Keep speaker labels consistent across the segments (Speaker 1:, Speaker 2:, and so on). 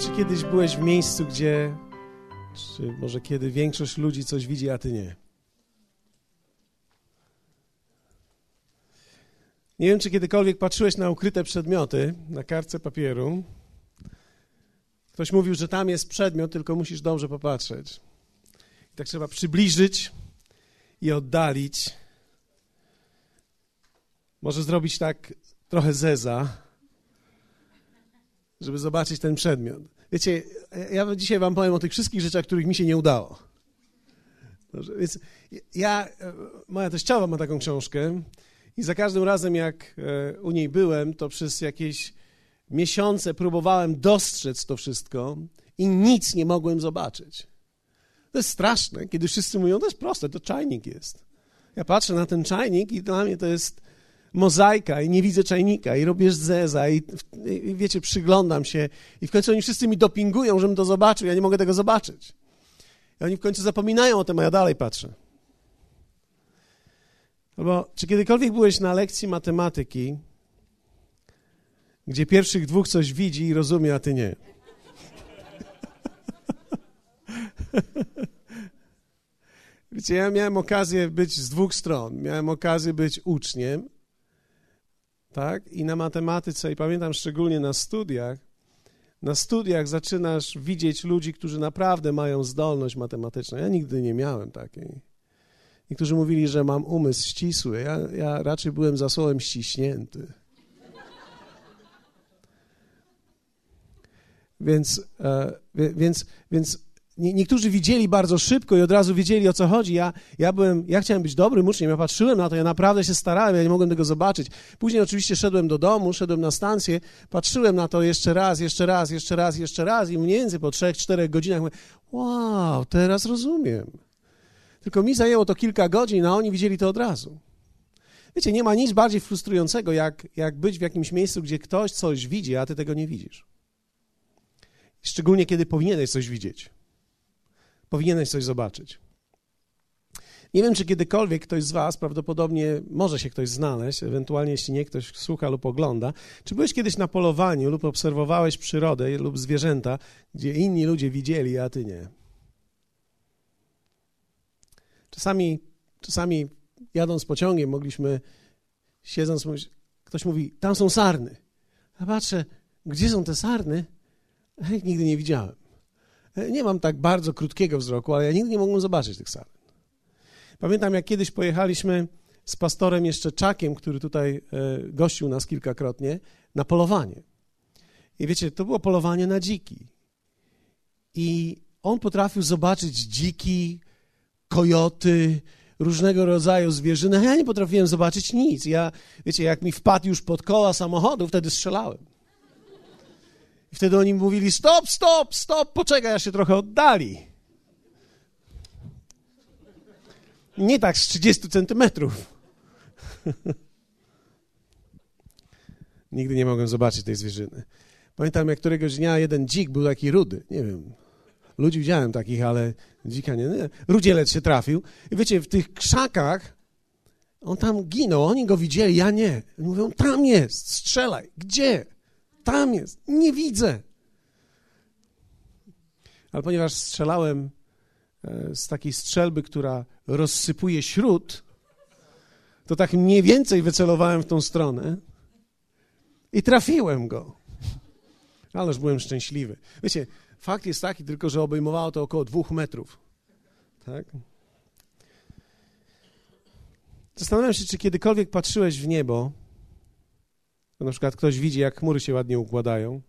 Speaker 1: czy kiedyś byłeś w miejscu, gdzie, czy może kiedy większość ludzi coś widzi, a ty nie. Nie wiem, czy kiedykolwiek patrzyłeś na ukryte przedmioty na kartce papieru. Ktoś mówił, że tam jest przedmiot, tylko musisz dobrze popatrzeć. I tak trzeba przybliżyć i oddalić. Może zrobić tak trochę zeza, żeby zobaczyć ten przedmiot. Wiecie, ja dzisiaj wam powiem o tych wszystkich rzeczach, których mi się nie udało. Dobrze, więc ja, moja teściowa ma taką książkę i za każdym razem, jak e, u niej byłem, to przez jakieś miesiące próbowałem dostrzec to wszystko i nic nie mogłem zobaczyć. To jest straszne, kiedy wszyscy mówią, to jest proste, to czajnik jest. Ja patrzę na ten czajnik i dla mnie to jest mozaika i nie widzę czajnika i robię zeza i, i, wiecie, przyglądam się i w końcu oni wszyscy mi dopingują, żebym to zobaczył, ja nie mogę tego zobaczyć. I oni w końcu zapominają o tym, a ja dalej patrzę. Albo czy kiedykolwiek byłeś na lekcji matematyki, gdzie pierwszych dwóch coś widzi i rozumie, a ty nie? Wiecie, ja miałem okazję być z dwóch stron. Miałem okazję być uczniem, tak? I na matematyce, i pamiętam szczególnie na studiach, na studiach zaczynasz widzieć ludzi, którzy naprawdę mają zdolność matematyczną. Ja nigdy nie miałem takiej. Niektórzy mówili, że mam umysł ścisły. Ja, ja raczej byłem zasobem ściśnięty. Więc, e, więc, więc niektórzy widzieli bardzo szybko i od razu wiedzieli o co chodzi. Ja, ja, byłem, ja chciałem być dobrym uczniem, ja patrzyłem na to, ja naprawdę się starałem, ja nie mogłem tego zobaczyć. Później oczywiście szedłem do domu, szedłem na stację, patrzyłem na to jeszcze raz, jeszcze raz, jeszcze raz, jeszcze raz i mniej więcej po trzech, czterech godzinach mówię, wow, teraz rozumiem. Tylko mi zajęło to kilka godzin, a oni widzieli to od razu. Wiecie, nie ma nic bardziej frustrującego, jak, jak być w jakimś miejscu, gdzie ktoś coś widzi, a ty tego nie widzisz. Szczególnie kiedy powinieneś coś widzieć. Powinieneś coś zobaczyć. Nie wiem, czy kiedykolwiek ktoś z Was, prawdopodobnie może się ktoś znaleźć, ewentualnie jeśli nie, ktoś słucha lub ogląda. Czy byłeś kiedyś na polowaniu lub obserwowałeś przyrodę lub zwierzęta, gdzie inni ludzie widzieli, a Ty nie? Czasami, czasami jadąc pociągiem mogliśmy, siedząc, ktoś mówi, tam są sarny. A patrzę, gdzie są te sarny? Ja ich nigdy nie widziałem. E, nie mam tak bardzo krótkiego wzroku, ale ja nigdy nie mogłem zobaczyć tych saren. Pamiętam, jak kiedyś pojechaliśmy z pastorem jeszcze Czakiem, który tutaj e, gościł nas kilkakrotnie, na polowanie. I wiecie, to było polowanie na dziki. I on potrafił zobaczyć dziki, kojoty, różnego rodzaju zwierzyny, a ja nie potrafiłem zobaczyć nic. Ja, wiecie, jak mi wpadł już pod koła samochodu, wtedy strzelałem. I wtedy oni mówili: Stop, stop, stop, poczekaj, ja się trochę oddali. Nie tak z 30 centymetrów. Nigdy nie mogłem zobaczyć tej zwierzyny. Pamiętam, jak któregoś dnia jeden dzik był taki rudy. Nie wiem, ludzi widziałem takich, ale dzika nie. nie. Rudzielec się trafił. I wiecie, w tych krzakach on tam ginął, oni go widzieli, ja nie. I mówią, tam jest, strzelaj. Gdzie? Tam jest. Nie widzę. Ale ponieważ strzelałem e, z takiej strzelby, która rozsypuje śród, to tak mniej więcej wycelowałem w tą stronę i trafiłem go. Ależ byłem szczęśliwy. Wiecie, fakt jest taki tylko, że obejmowało to około dwóch metrów. Tak? Zastanawiam się, czy kiedykolwiek patrzyłeś w niebo na przykład ktoś widzi, jak chmury się ładnie układają.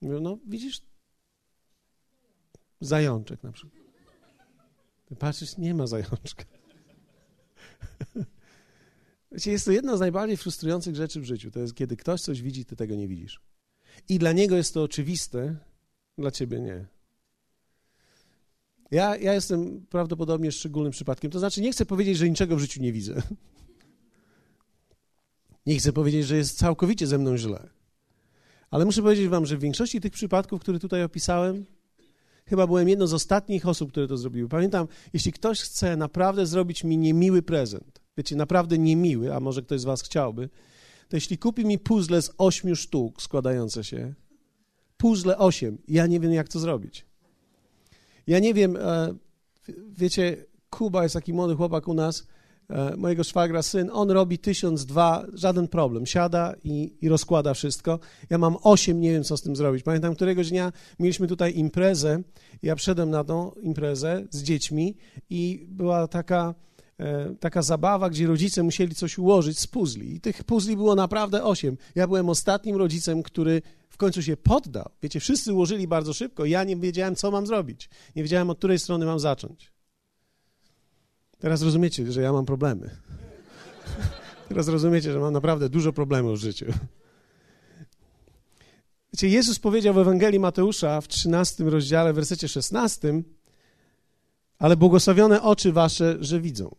Speaker 1: Mówią, no widzisz, zajączek na przykład. Patrzysz, nie ma zajączka. Wiecie, jest to jedna z najbardziej frustrujących rzeczy w życiu. To jest, kiedy ktoś coś widzi, ty tego nie widzisz. I dla niego jest to oczywiste, dla ciebie nie. Ja, ja jestem prawdopodobnie szczególnym przypadkiem. To znaczy, nie chcę powiedzieć, że niczego w życiu nie widzę. Nie chcę powiedzieć, że jest całkowicie ze mną źle. Ale muszę powiedzieć wam, że w większości tych przypadków, które tutaj opisałem, chyba byłem jedną z ostatnich osób, które to zrobiły. Pamiętam, jeśli ktoś chce naprawdę zrobić mi niemiły prezent, wiecie, naprawdę niemiły, a może ktoś z was chciałby, to jeśli kupi mi puzzle z ośmiu sztuk składające się, puzzle 8. Ja nie wiem, jak to zrobić. Ja nie wiem, e, wiecie, Kuba jest taki młody chłopak u nas, mojego szwagra syn, on robi tysiąc, dwa, żaden problem, siada i, i rozkłada wszystko. Ja mam osiem, nie wiem, co z tym zrobić. Pamiętam, któregoś dnia mieliśmy tutaj imprezę, ja wszedłem na tą imprezę z dziećmi i była taka E, taka zabawa, gdzie rodzice musieli coś ułożyć z puzli. I tych puzli było naprawdę osiem. Ja byłem ostatnim rodzicem, który w końcu się poddał. Wiecie, wszyscy ułożyli bardzo szybko. Ja nie wiedziałem, co mam zrobić. Nie wiedziałem, od której strony mam zacząć. Teraz rozumiecie, że ja mam problemy. Teraz rozumiecie, że mam naprawdę dużo problemów w życiu. Wiecie, Jezus powiedział w Ewangelii Mateusza w 13 rozdziale, w wersecie 16, ale błogosławione oczy wasze, że widzą.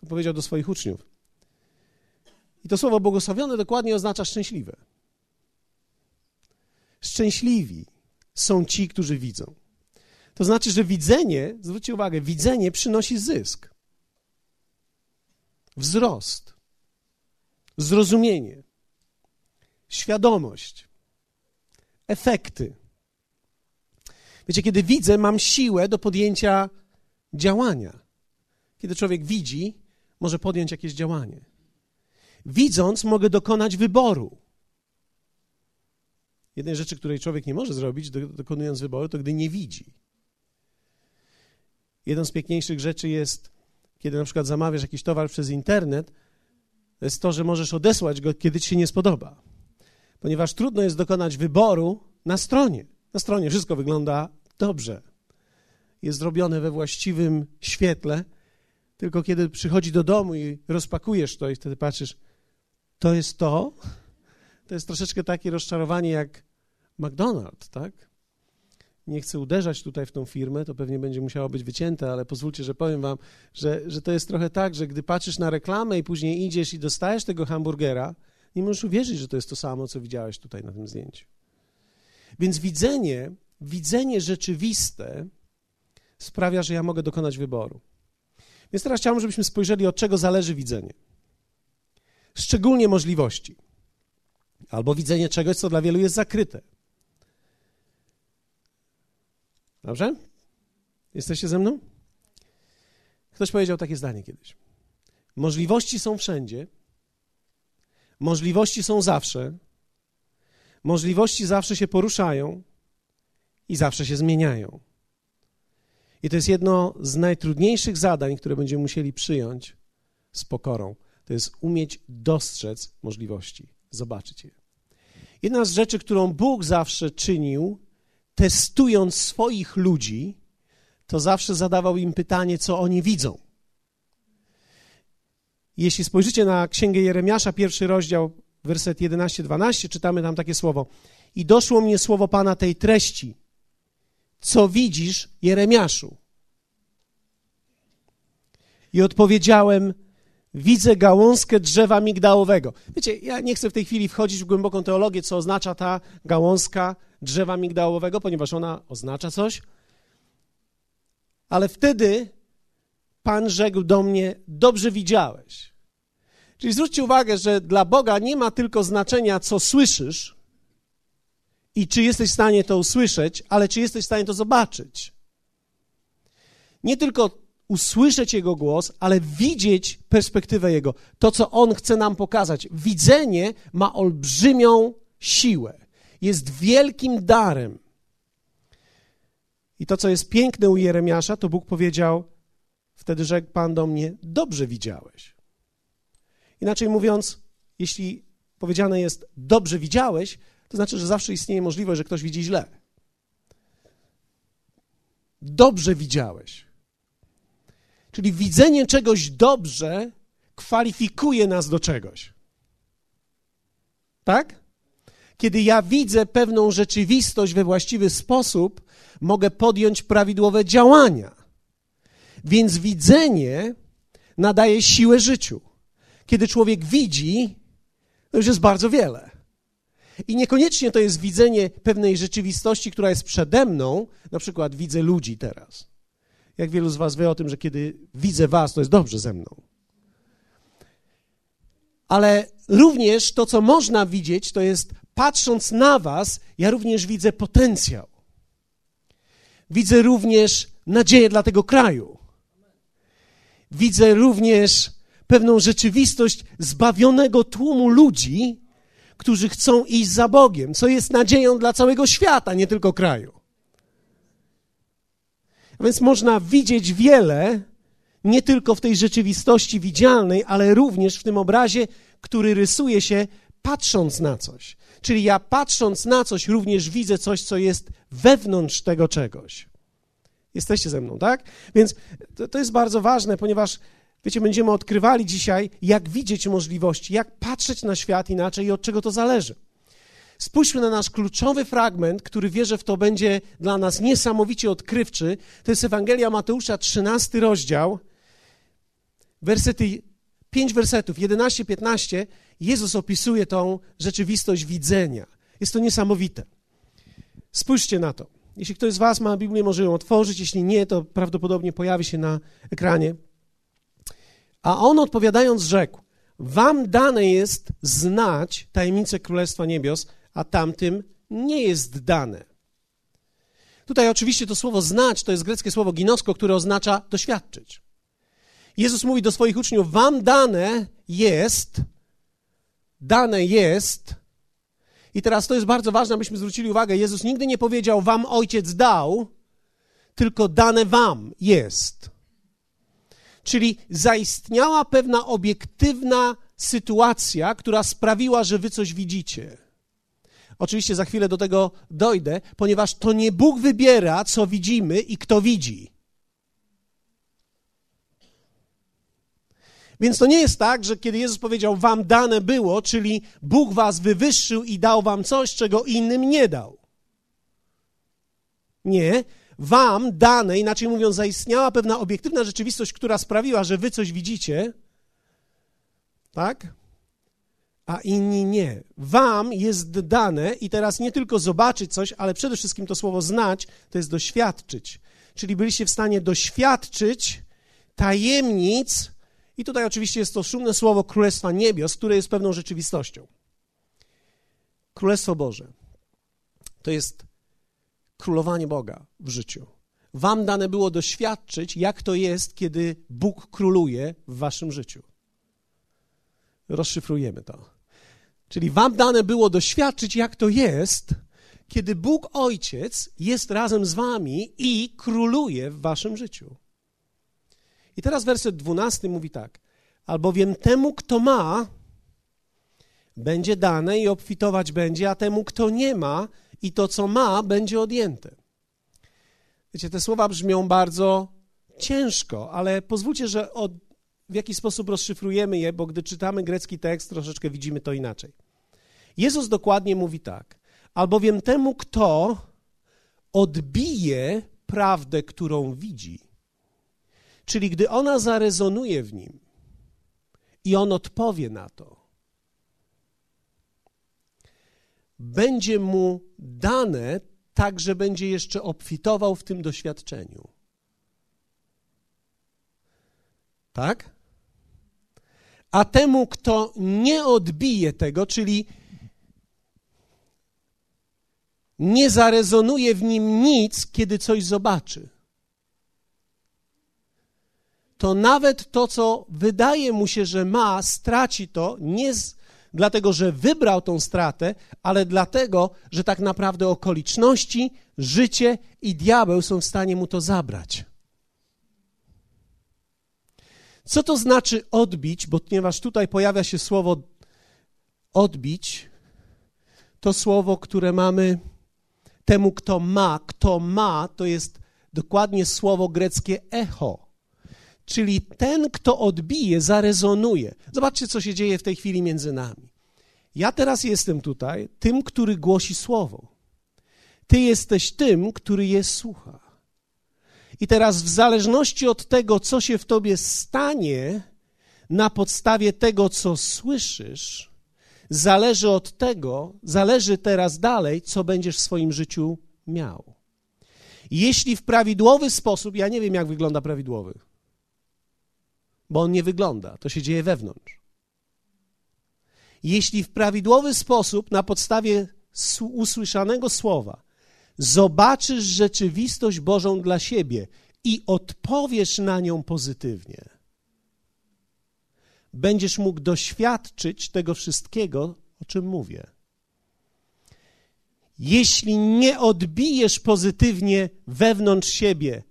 Speaker 1: To powiedział do swoich uczniów. I to słowo błogosławione dokładnie oznacza szczęśliwe. Szczęśliwi są ci, którzy widzą. To znaczy, że widzenie, zwróćcie uwagę, widzenie przynosi zysk, wzrost, zrozumienie, świadomość, efekty. Wiecie, kiedy widzę, mam siłę do podjęcia działania. Kiedy człowiek widzi, może podjąć jakieś działanie. Widząc, mogę dokonać wyboru. Jednej rzeczy, której człowiek nie może zrobić, dokonując wyboru, to gdy nie widzi. Jedną z piękniejszych rzeczy jest, kiedy na przykład zamawiasz jakiś towar przez internet, jest to, że możesz odesłać go, kiedy ci się nie spodoba. Ponieważ trudno jest dokonać wyboru na stronie. Na stronie wszystko wygląda dobrze. Jest zrobione we właściwym świetle, tylko kiedy przychodzi do domu i rozpakujesz to i wtedy patrzysz, to jest to, to jest troszeczkę takie rozczarowanie jak McDonald's, tak? Nie chcę uderzać tutaj w tą firmę, to pewnie będzie musiało być wycięte, ale pozwólcie, że powiem wam, że, że to jest trochę tak, że gdy patrzysz na reklamę i później idziesz i dostajesz tego hamburgera, nie możesz uwierzyć, że to jest to samo, co widziałeś tutaj na tym zdjęciu. Więc widzenie, widzenie rzeczywiste sprawia, że ja mogę dokonać wyboru. Więc teraz chciałbym, żebyśmy spojrzeli, od czego zależy widzenie. Szczególnie możliwości. Albo widzenie czegoś, co dla wielu jest zakryte. Dobrze? Jesteście ze mną? Ktoś powiedział takie zdanie kiedyś. Możliwości są wszędzie. Możliwości są zawsze. Możliwości zawsze się poruszają i zawsze się zmieniają. I to jest jedno z najtrudniejszych zadań, które będziemy musieli przyjąć z pokorą. To jest umieć dostrzec możliwości, zobaczyć je. Jedna z rzeczy, którą Bóg zawsze czynił, testując swoich ludzi, to zawsze zadawał im pytanie, co oni widzą. Jeśli spojrzycie na Księgę Jeremiasza, pierwszy rozdział, werset 11-12, czytamy tam takie słowo. I doszło mnie słowo Pana tej treści – co widzisz, Jeremiaszu? I odpowiedziałem, widzę gałązkę drzewa migdałowego. Wiecie, ja nie chcę w tej chwili wchodzić w głęboką teologię, co oznacza ta gałązka drzewa migdałowego, ponieważ ona oznacza coś. Ale wtedy Pan rzekł do mnie, dobrze widziałeś. Czyli zwróćcie uwagę, że dla Boga nie ma tylko znaczenia, co słyszysz, i czy jesteś w stanie to usłyszeć, ale czy jesteś w stanie to zobaczyć. Nie tylko usłyszeć Jego głos, ale widzieć perspektywę Jego, to, co On chce nam pokazać. Widzenie ma olbrzymią siłę, jest wielkim darem. I to, co jest piękne u Jeremiasza, to Bóg powiedział, wtedy rzekł Pan do mnie, dobrze widziałeś. Inaczej mówiąc, jeśli powiedziane jest, dobrze widziałeś, to znaczy, że zawsze istnieje możliwość, że ktoś widzi źle. Dobrze widziałeś. Czyli widzenie czegoś dobrze kwalifikuje nas do czegoś. Tak? Kiedy ja widzę pewną rzeczywistość we właściwy sposób, mogę podjąć prawidłowe działania. Więc widzenie nadaje siłę życiu. Kiedy człowiek widzi, to już jest bardzo wiele. I niekoniecznie to jest widzenie pewnej rzeczywistości, która jest przede mną, na przykład widzę ludzi teraz. Jak wielu z Was wie o tym, że kiedy widzę Was, to jest dobrze ze mną. Ale również to, co można widzieć, to jest patrząc na Was, ja również widzę potencjał. Widzę również nadzieję dla tego kraju. Widzę również pewną rzeczywistość zbawionego tłumu ludzi, którzy chcą iść za Bogiem, co jest nadzieją dla całego świata, nie tylko kraju. A więc można widzieć wiele, nie tylko w tej rzeczywistości widzialnej, ale również w tym obrazie, który rysuje się patrząc na coś. Czyli ja patrząc na coś również widzę coś, co jest wewnątrz tego czegoś. Jesteście ze mną, tak? Więc to, to jest bardzo ważne, ponieważ Wiecie, będziemy odkrywali dzisiaj, jak widzieć możliwości, jak patrzeć na świat inaczej i od czego to zależy. Spójrzmy na nasz kluczowy fragment, który wierzę w to będzie dla nas niesamowicie odkrywczy. To jest Ewangelia Mateusza, 13 rozdział, wersety, 5 wersetów, 11-15. Jezus opisuje tą rzeczywistość widzenia. Jest to niesamowite. Spójrzcie na to. Jeśli ktoś z Was ma Biblię, może ją otworzyć. Jeśli nie, to prawdopodobnie pojawi się na ekranie. A on odpowiadając rzekł: Wam dane jest znać tajemnicę Królestwa Niebios, a tamtym nie jest dane. Tutaj oczywiście to słowo znać to jest greckie słowo ginosko, które oznacza doświadczyć. Jezus mówi do swoich uczniów: Wam dane jest, dane jest. I teraz to jest bardzo ważne, abyśmy zwrócili uwagę. Jezus nigdy nie powiedział: Wam ojciec dał, tylko dane wam jest. Czyli zaistniała pewna obiektywna sytuacja, która sprawiła, że wy coś widzicie. Oczywiście za chwilę do tego dojdę, ponieważ to nie Bóg wybiera, co widzimy i kto widzi. Więc to nie jest tak, że kiedy Jezus powiedział, Wam dane było, czyli Bóg Was wywyższył i dał Wam coś, czego innym nie dał. Nie, wam dane, inaczej mówiąc, zaistniała pewna obiektywna rzeczywistość, która sprawiła, że wy coś widzicie, tak? A inni nie. Wam jest dane i teraz nie tylko zobaczyć coś, ale przede wszystkim to słowo znać, to jest doświadczyć. Czyli byliście w stanie doświadczyć tajemnic, i tutaj oczywiście jest to szumne słowo Królestwa Niebios, które jest pewną rzeczywistością. Królestwo Boże to jest królowanie Boga w życiu. Wam dane było doświadczyć, jak to jest, kiedy Bóg króluje w waszym życiu. Rozszyfrujemy to. Czyli wam dane było doświadczyć, jak to jest, kiedy Bóg Ojciec jest razem z wami i króluje w waszym życiu. I teraz werset dwunasty mówi tak. Albowiem temu, kto ma, będzie dane i obfitować będzie, a temu, kto nie ma, i to, co ma, będzie odjęte. Wiecie, te słowa brzmią bardzo ciężko, ale pozwólcie, że od, w jakiś sposób rozszyfrujemy je, bo gdy czytamy grecki tekst, troszeczkę widzimy to inaczej. Jezus dokładnie mówi tak: Albowiem temu, kto odbije prawdę, którą widzi, czyli gdy ona zarezonuje w nim i on odpowie na to, będzie mu dane tak, że będzie jeszcze obfitował w tym doświadczeniu. Tak? A temu, kto nie odbije tego, czyli nie zarezonuje w nim nic, kiedy coś zobaczy, to nawet to, co wydaje mu się, że ma, straci to nie z dlatego że wybrał tą stratę, ale dlatego, że tak naprawdę okoliczności, życie i diabeł są w stanie mu to zabrać. Co to znaczy odbić? Bo ponieważ tutaj pojawia się słowo odbić, to słowo, które mamy temu, kto ma, kto ma, to jest dokładnie słowo greckie echo. Czyli ten, kto odbije, zarezonuje. Zobaczcie, co się dzieje w tej chwili między nami. Ja teraz jestem tutaj tym, który głosi słowo. Ty jesteś tym, który je słucha. I teraz, w zależności od tego, co się w tobie stanie, na podstawie tego, co słyszysz, zależy od tego, zależy teraz dalej, co będziesz w swoim życiu miał. Jeśli w prawidłowy sposób, ja nie wiem, jak wygląda prawidłowy, bo on nie wygląda, to się dzieje wewnątrz. Jeśli w prawidłowy sposób, na podstawie usłyszanego słowa, zobaczysz rzeczywistość Bożą dla siebie i odpowiesz na nią pozytywnie, będziesz mógł doświadczyć tego wszystkiego, o czym mówię. Jeśli nie odbijesz pozytywnie wewnątrz siebie,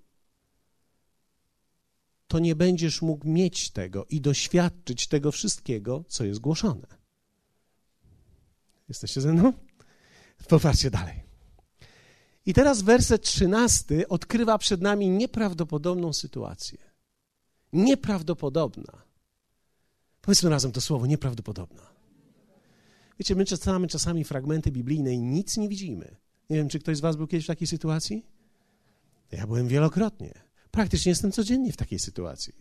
Speaker 1: to nie będziesz mógł mieć tego i doświadczyć tego wszystkiego, co jest głoszone. Jesteście ze mną? Popatrzcie dalej. I teraz werset trzynasty odkrywa przed nami nieprawdopodobną sytuację. Nieprawdopodobna. Powiedzmy razem to słowo, nieprawdopodobna. Wiecie, my czytamy czasami fragmenty biblijne i nic nie widzimy. Nie wiem, czy ktoś z was był kiedyś w takiej sytuacji? Ja byłem wielokrotnie. Praktycznie jestem codziennie w takiej sytuacji.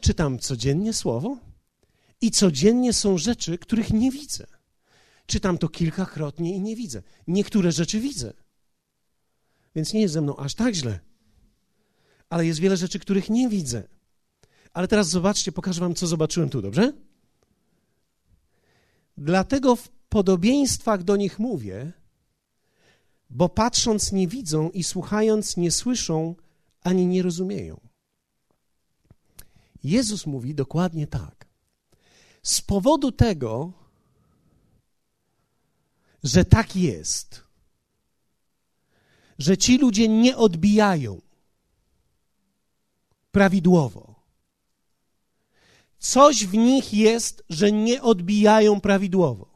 Speaker 1: Czytam codziennie słowo i codziennie są rzeczy, których nie widzę. Czytam to kilkakrotnie i nie widzę. Niektóre rzeczy widzę. Więc nie jest ze mną aż tak źle. Ale jest wiele rzeczy, których nie widzę. Ale teraz zobaczcie, pokażę wam, co zobaczyłem tu, dobrze? Dlatego w podobieństwach do nich mówię, bo patrząc nie widzą i słuchając nie słyszą ani nie rozumieją. Jezus mówi dokładnie tak. Z powodu tego, że tak jest, że ci ludzie nie odbijają prawidłowo. Coś w nich jest, że nie odbijają prawidłowo.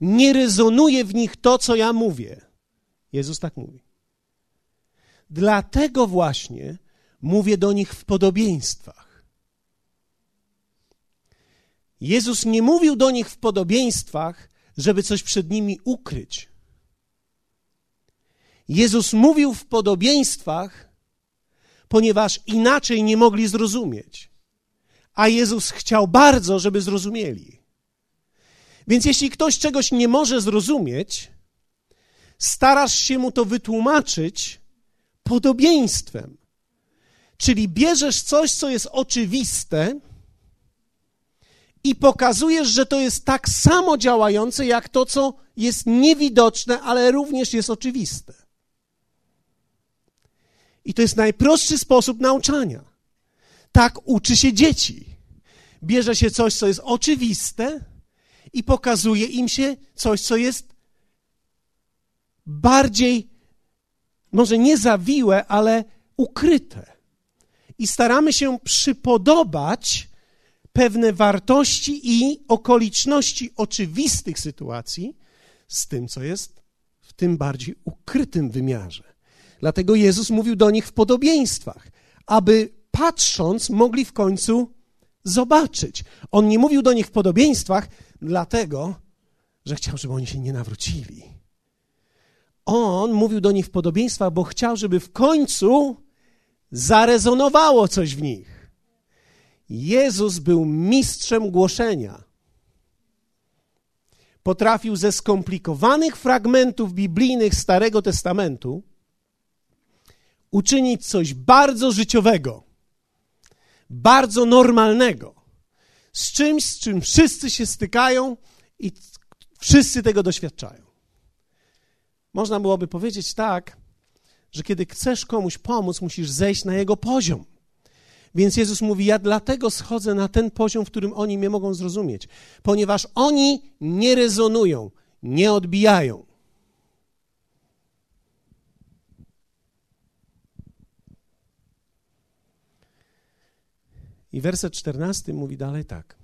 Speaker 1: Nie rezonuje w nich to, co ja mówię. Jezus tak mówi. Dlatego właśnie mówię do nich w podobieństwach. Jezus nie mówił do nich w podobieństwach, żeby coś przed nimi ukryć. Jezus mówił w podobieństwach, ponieważ inaczej nie mogli zrozumieć. A Jezus chciał bardzo, żeby zrozumieli. Więc jeśli ktoś czegoś nie może zrozumieć, starasz się mu to wytłumaczyć podobieństwem. Czyli bierzesz coś, co jest oczywiste i pokazujesz, że to jest tak samo działające, jak to, co jest niewidoczne, ale również jest oczywiste. I to jest najprostszy sposób nauczania. Tak uczy się dzieci. Bierze się coś, co jest oczywiste i pokazuje im się coś, co jest bardziej może nie zawiłe, ale ukryte. I staramy się przypodobać pewne wartości i okoliczności oczywistych sytuacji z tym, co jest w tym bardziej ukrytym wymiarze. Dlatego Jezus mówił do nich w podobieństwach, aby patrząc mogli w końcu zobaczyć. On nie mówił do nich w podobieństwach, dlatego, że chciał, żeby oni się nie nawrócili on mówił do nich w podobieństwach, bo chciał, żeby w końcu zarezonowało coś w nich. Jezus był mistrzem głoszenia. Potrafił ze skomplikowanych fragmentów biblijnych Starego Testamentu uczynić coś bardzo życiowego, bardzo normalnego, z czymś, z czym wszyscy się stykają i wszyscy tego doświadczają. Można byłoby powiedzieć tak, że kiedy chcesz komuś pomóc, musisz zejść na jego poziom. Więc Jezus mówi: Ja dlatego schodzę na ten poziom, w którym oni mnie mogą zrozumieć, ponieważ oni nie rezonują, nie odbijają. I werset 14 mówi dalej tak.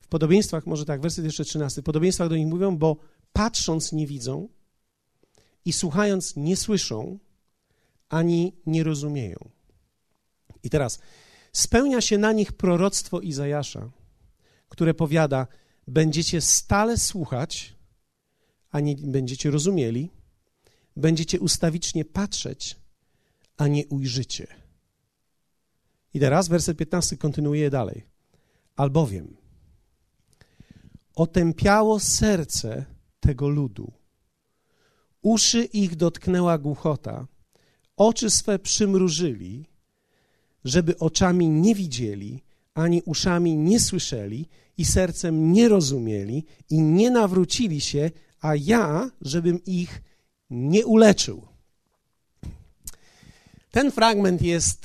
Speaker 1: W podobieństwach, może tak, werset jeszcze 13. W podobieństwach do nich mówią, bo patrząc nie widzą i słuchając nie słyszą, ani nie rozumieją. I teraz spełnia się na nich proroctwo Izajasza, które powiada: Będziecie stale słuchać, a nie będziecie rozumieli, będziecie ustawicznie patrzeć, a nie ujrzycie. I teraz werset 15 kontynuuje dalej. Albowiem otępiało serce tego ludu. Uszy ich dotknęła głuchota, oczy swe przymrużyli, żeby oczami nie widzieli, ani uszami nie słyszeli i sercem nie rozumieli i nie nawrócili się, a ja, żebym ich nie uleczył. Ten fragment jest.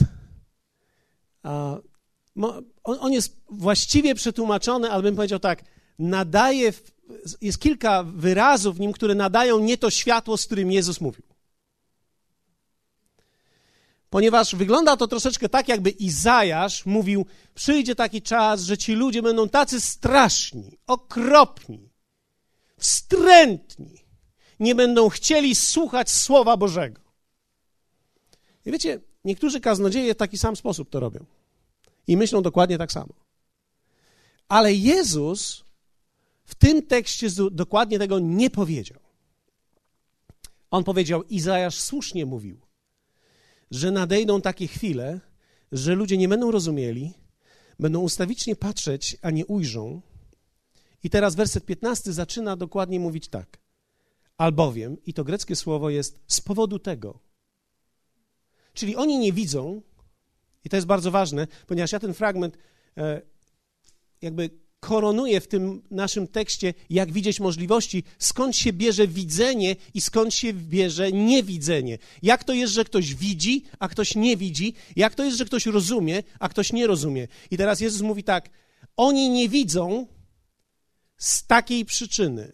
Speaker 1: On jest właściwie przetłumaczony, ale bym powiedział tak, nadaje, jest kilka wyrazów w nim, które nadają nie to światło, z którym Jezus mówił. Ponieważ wygląda to troszeczkę tak, jakby Izajasz mówił: Przyjdzie taki czas, że ci ludzie będą tacy straszni, okropni, wstrętni, nie będą chcieli słuchać Słowa Bożego. I wiecie, niektórzy kaznodzieje w taki sam sposób to robią. I myślą dokładnie tak samo. Ale Jezus w tym tekście dokładnie tego nie powiedział. On powiedział, Izajasz słusznie mówił, że nadejdą takie chwile, że ludzie nie będą rozumieli, będą ustawicznie patrzeć, a nie ujrzą. I teraz werset 15 zaczyna dokładnie mówić tak. Albowiem, i to greckie słowo jest z powodu tego. Czyli oni nie widzą, i to jest bardzo ważne, ponieważ ja ten fragment e, jakby koronuje w tym naszym tekście, jak widzieć możliwości, skąd się bierze widzenie i skąd się bierze niewidzenie. Jak to jest, że ktoś widzi, a ktoś nie widzi? Jak to jest, że ktoś rozumie, a ktoś nie rozumie? I teraz Jezus mówi tak: Oni nie widzą z takiej przyczyny.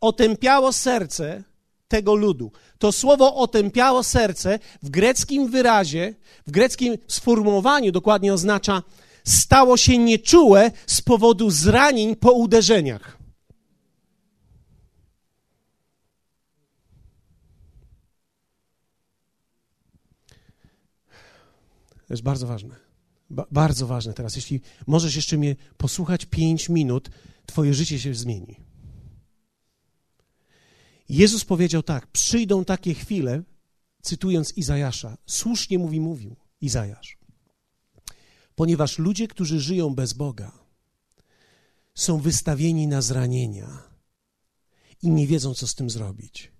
Speaker 1: Otępiało serce tego ludu. To słowo otępiało serce w greckim wyrazie, w greckim sformułowaniu dokładnie oznacza stało się nieczułe z powodu zranień po uderzeniach. To jest bardzo ważne. Ba bardzo ważne teraz. Jeśli możesz jeszcze mnie posłuchać pięć minut, Twoje życie się zmieni. Jezus powiedział tak: Przyjdą takie chwile, cytując Izajasza, słusznie mówi, mówił Izajasz ponieważ ludzie, którzy żyją bez Boga, są wystawieni na zranienia i nie wiedzą, co z tym zrobić.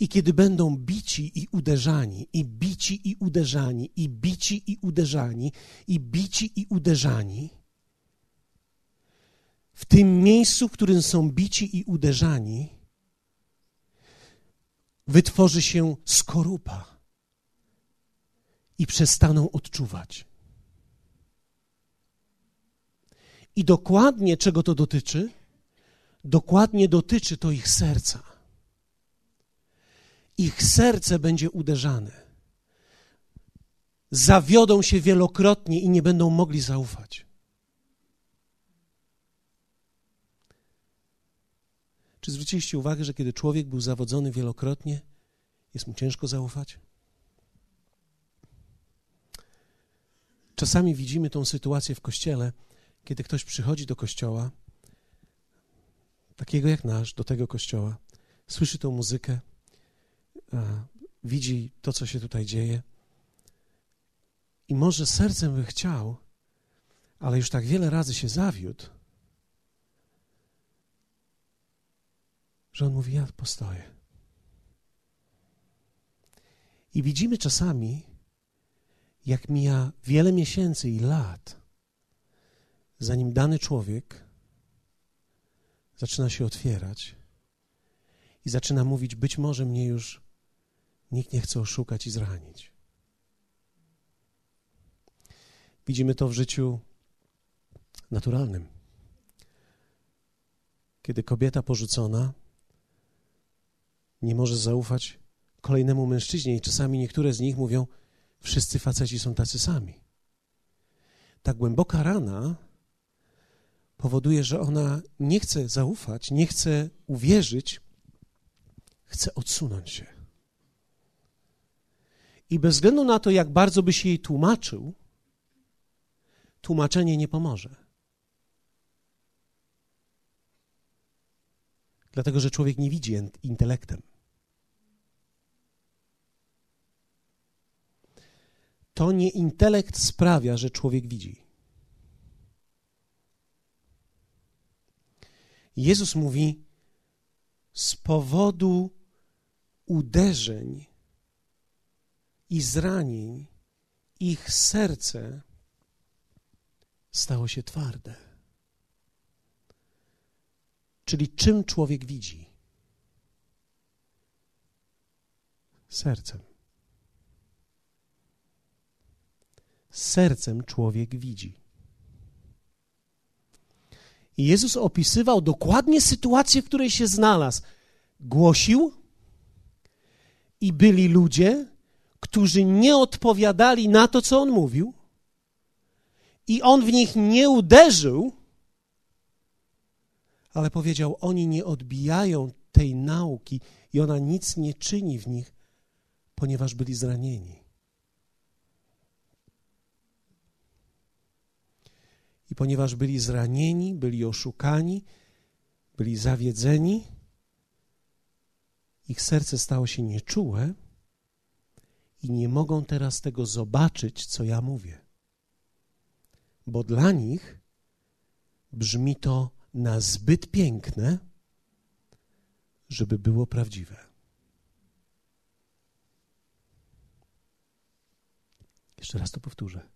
Speaker 1: I kiedy będą bici i uderzani, i bici i uderzani, i bici i uderzani, i bici i uderzani, w tym miejscu, w którym są bici i uderzani, wytworzy się skorupa i przestaną odczuwać. I dokładnie czego to dotyczy? Dokładnie dotyczy to ich serca. Ich serce będzie uderzane. Zawiodą się wielokrotnie i nie będą mogli zaufać. Czy zwróciliście uwagę, że kiedy człowiek był zawodzony wielokrotnie, jest mu ciężko zaufać? Czasami widzimy tą sytuację w kościele kiedy ktoś przychodzi do kościoła, takiego jak nasz, do tego kościoła, słyszy tą muzykę, widzi to, co się tutaj dzieje i może sercem by chciał, ale już tak wiele razy się zawiódł, że on mówi: Ja postoję. I widzimy czasami, jak mija wiele miesięcy i lat, zanim dany człowiek zaczyna się otwierać i zaczyna mówić: Być może mnie już nikt nie chce oszukać i zranić. Widzimy to w życiu naturalnym. Kiedy kobieta porzucona nie może zaufać kolejnemu mężczyźnie, i czasami niektóre z nich mówią: Wszyscy faceci są tacy sami. Ta głęboka rana powoduje, że ona nie chce zaufać, nie chce uwierzyć, chce odsunąć się. I bez względu na to, jak bardzo by się jej tłumaczył, tłumaczenie nie pomoże. Dlatego, że człowiek nie widzi intelektem. To nie intelekt sprawia, że człowiek widzi. Jezus mówi: z powodu uderzeń i zranień ich serce stało się twarde. Czyli czym człowiek widzi? Sercem. Sercem człowiek widzi. I Jezus opisywał dokładnie sytuację, w której się znalazł. Głosił i byli ludzie, którzy nie odpowiadali na to, co on mówił, i on w nich nie uderzył, ale powiedział: Oni nie odbijają tej nauki i ona nic nie czyni w nich, ponieważ byli zranieni. I ponieważ byli zranieni, byli oszukani, byli zawiedzeni, ich serce stało się nieczułe i nie mogą teraz tego zobaczyć, co ja mówię. Bo dla nich brzmi to na zbyt piękne, żeby było prawdziwe. Jeszcze raz to powtórzę.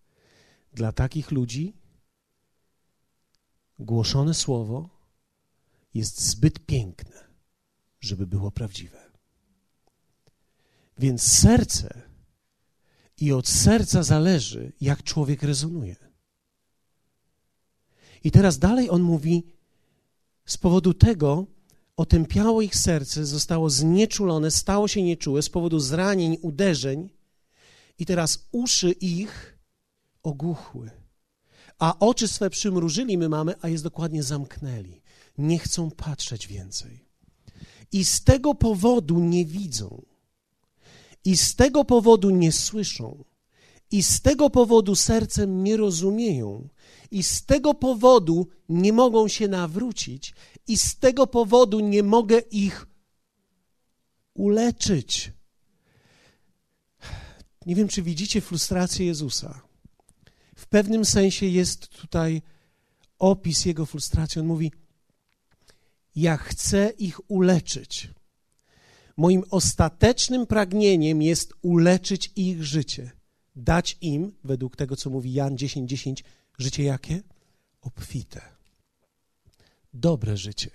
Speaker 1: Dla takich ludzi głoszone słowo jest zbyt piękne, żeby było prawdziwe. Więc serce i od serca zależy, jak człowiek rezonuje. I teraz dalej on mówi, z powodu tego otępiało ich serce, zostało znieczulone, stało się nieczułe z powodu zranień, uderzeń, i teraz uszy ich ogłuchły. A oczy swe przymrużyli my mamy, a jest dokładnie zamknęli. Nie chcą patrzeć więcej. I z tego powodu nie widzą. I z tego powodu nie słyszą. I z tego powodu sercem nie rozumieją. I z tego powodu nie mogą się nawrócić. I z tego powodu nie mogę ich uleczyć. Nie wiem, czy widzicie frustrację Jezusa. Pewnym sensie jest tutaj opis jego frustracji. On mówi: Ja chcę ich uleczyć. Moim ostatecznym pragnieniem jest uleczyć ich życie, dać im, według tego co mówi Jan 10:10, 10, życie jakie? Obfite. Dobre życie.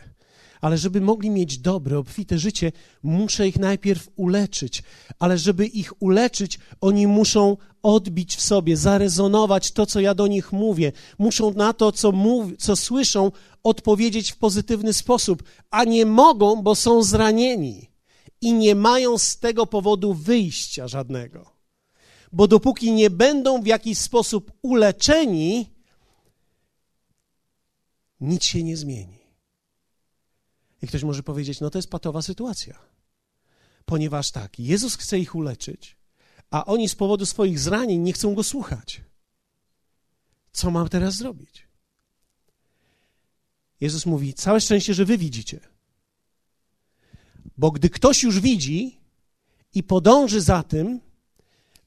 Speaker 1: Ale żeby mogli mieć dobre, obfite życie, muszę ich najpierw uleczyć. Ale żeby ich uleczyć, oni muszą odbić w sobie, zarezonować to, co ja do nich mówię. Muszą na to, co, mów, co słyszą, odpowiedzieć w pozytywny sposób, a nie mogą, bo są zranieni i nie mają z tego powodu wyjścia żadnego. Bo dopóki nie będą w jakiś sposób uleczeni, nic się nie zmieni. I ktoś może powiedzieć, no to jest patowa sytuacja. Ponieważ tak, Jezus chce ich uleczyć, a oni z powodu swoich zranień nie chcą go słuchać. Co mam teraz zrobić? Jezus mówi: Całe szczęście, że wy widzicie. Bo gdy ktoś już widzi i podąży za tym,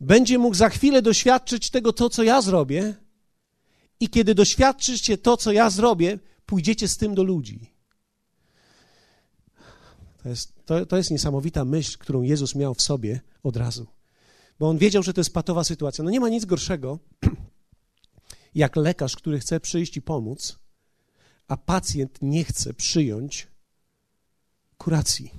Speaker 1: będzie mógł za chwilę doświadczyć tego, to, co ja zrobię, i kiedy doświadczycie to, co ja zrobię, pójdziecie z tym do ludzi. To jest, to, to jest niesamowita myśl, którą Jezus miał w sobie od razu, bo on wiedział, że to jest patowa sytuacja. No nie ma nic gorszego, jak lekarz, który chce przyjść i pomóc, a pacjent nie chce przyjąć kuracji.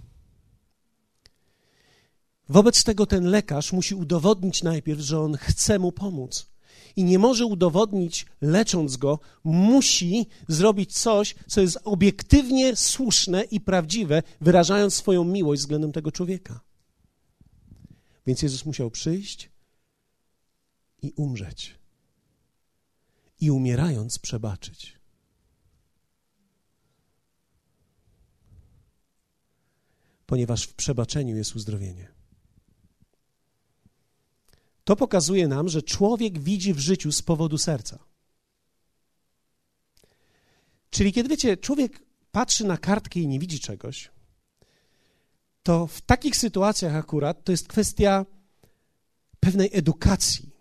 Speaker 1: Wobec tego ten lekarz musi udowodnić najpierw, że on chce mu pomóc. I nie może udowodnić, lecząc go, musi zrobić coś, co jest obiektywnie słuszne i prawdziwe, wyrażając swoją miłość względem tego człowieka. Więc Jezus musiał przyjść i umrzeć. I umierając, przebaczyć. Ponieważ w przebaczeniu jest uzdrowienie. To pokazuje nam, że człowiek widzi w życiu z powodu serca. Czyli kiedy wiecie, człowiek patrzy na kartkę i nie widzi czegoś, to w takich sytuacjach akurat to jest kwestia pewnej edukacji.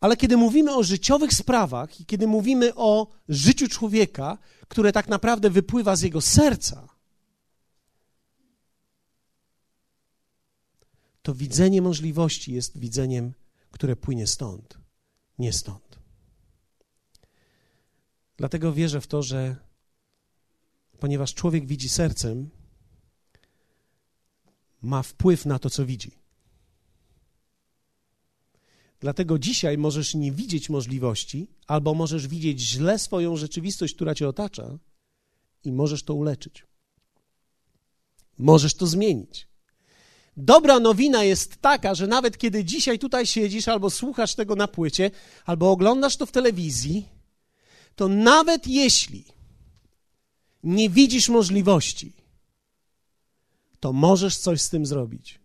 Speaker 1: Ale kiedy mówimy o życiowych sprawach i kiedy mówimy o życiu człowieka, które tak naprawdę wypływa z jego serca, to widzenie możliwości jest widzeniem, które płynie stąd, nie stąd. Dlatego wierzę w to, że ponieważ człowiek widzi sercem, ma wpływ na to, co widzi. Dlatego dzisiaj możesz nie widzieć możliwości, albo możesz widzieć źle swoją rzeczywistość, która cię otacza, i możesz to uleczyć. Możesz to zmienić. Dobra nowina jest taka, że nawet kiedy dzisiaj tutaj siedzisz, albo słuchasz tego na płycie, albo oglądasz to w telewizji, to nawet jeśli nie widzisz możliwości, to możesz coś z tym zrobić.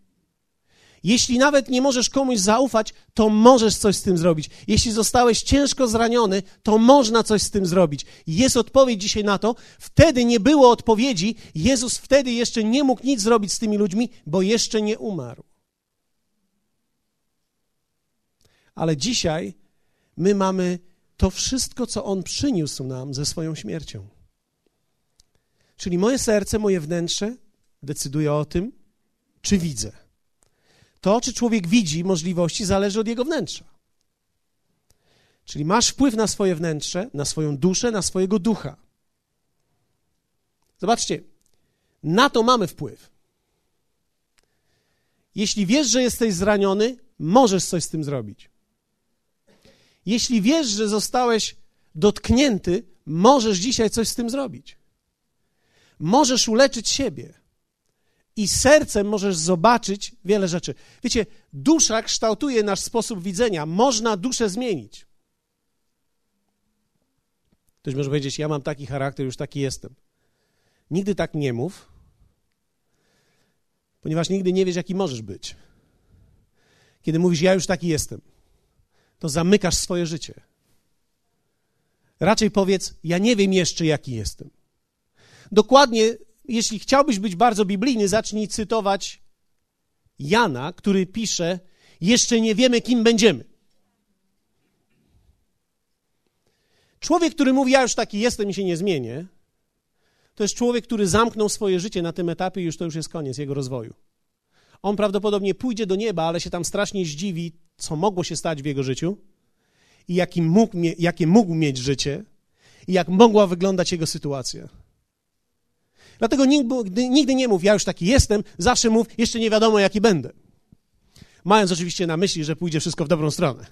Speaker 1: Jeśli nawet nie możesz komuś zaufać, to możesz coś z tym zrobić. Jeśli zostałeś ciężko zraniony, to można coś z tym zrobić. Jest odpowiedź dzisiaj na to. Wtedy nie było odpowiedzi. Jezus wtedy jeszcze nie mógł nic zrobić z tymi ludźmi, bo jeszcze nie umarł. Ale dzisiaj my mamy to wszystko, co On przyniósł nam ze swoją śmiercią. Czyli moje serce, moje wnętrze decyduje o tym, czy widzę. To, czy człowiek widzi możliwości, zależy od jego wnętrza. Czyli masz wpływ na swoje wnętrze, na swoją duszę, na swojego ducha. Zobaczcie, na to mamy wpływ. Jeśli wiesz, że jesteś zraniony, możesz coś z tym zrobić. Jeśli wiesz, że zostałeś dotknięty, możesz dzisiaj coś z tym zrobić. Możesz uleczyć siebie i sercem możesz zobaczyć wiele rzeczy. Wiecie, dusza kształtuje nasz sposób widzenia. Można duszę zmienić. Ktoś może powiedzieć, ja mam taki charakter, już taki jestem. Nigdy tak nie mów, ponieważ nigdy nie wiesz, jaki możesz być. Kiedy mówisz, ja już taki jestem, to zamykasz swoje życie. Raczej powiedz, ja nie wiem jeszcze, jaki jestem. Dokładnie jeśli chciałbyś być bardzo biblijny, zacznij cytować Jana, który pisze: Jeszcze nie wiemy, kim będziemy. Człowiek, który mówi: Ja już taki jestem i się nie zmienię, to jest człowiek, który zamknął swoje życie na tym etapie i już to już jest koniec jego rozwoju. On prawdopodobnie pójdzie do nieba, ale się tam strasznie zdziwi, co mogło się stać w jego życiu i jaki mógł, jakie mógł mieć życie i jak mogła wyglądać jego sytuacja. Dlatego nigdy, nigdy nie mów, ja już taki jestem, zawsze mów, jeszcze nie wiadomo, jaki będę. Mając oczywiście na myśli, że pójdzie wszystko w dobrą stronę.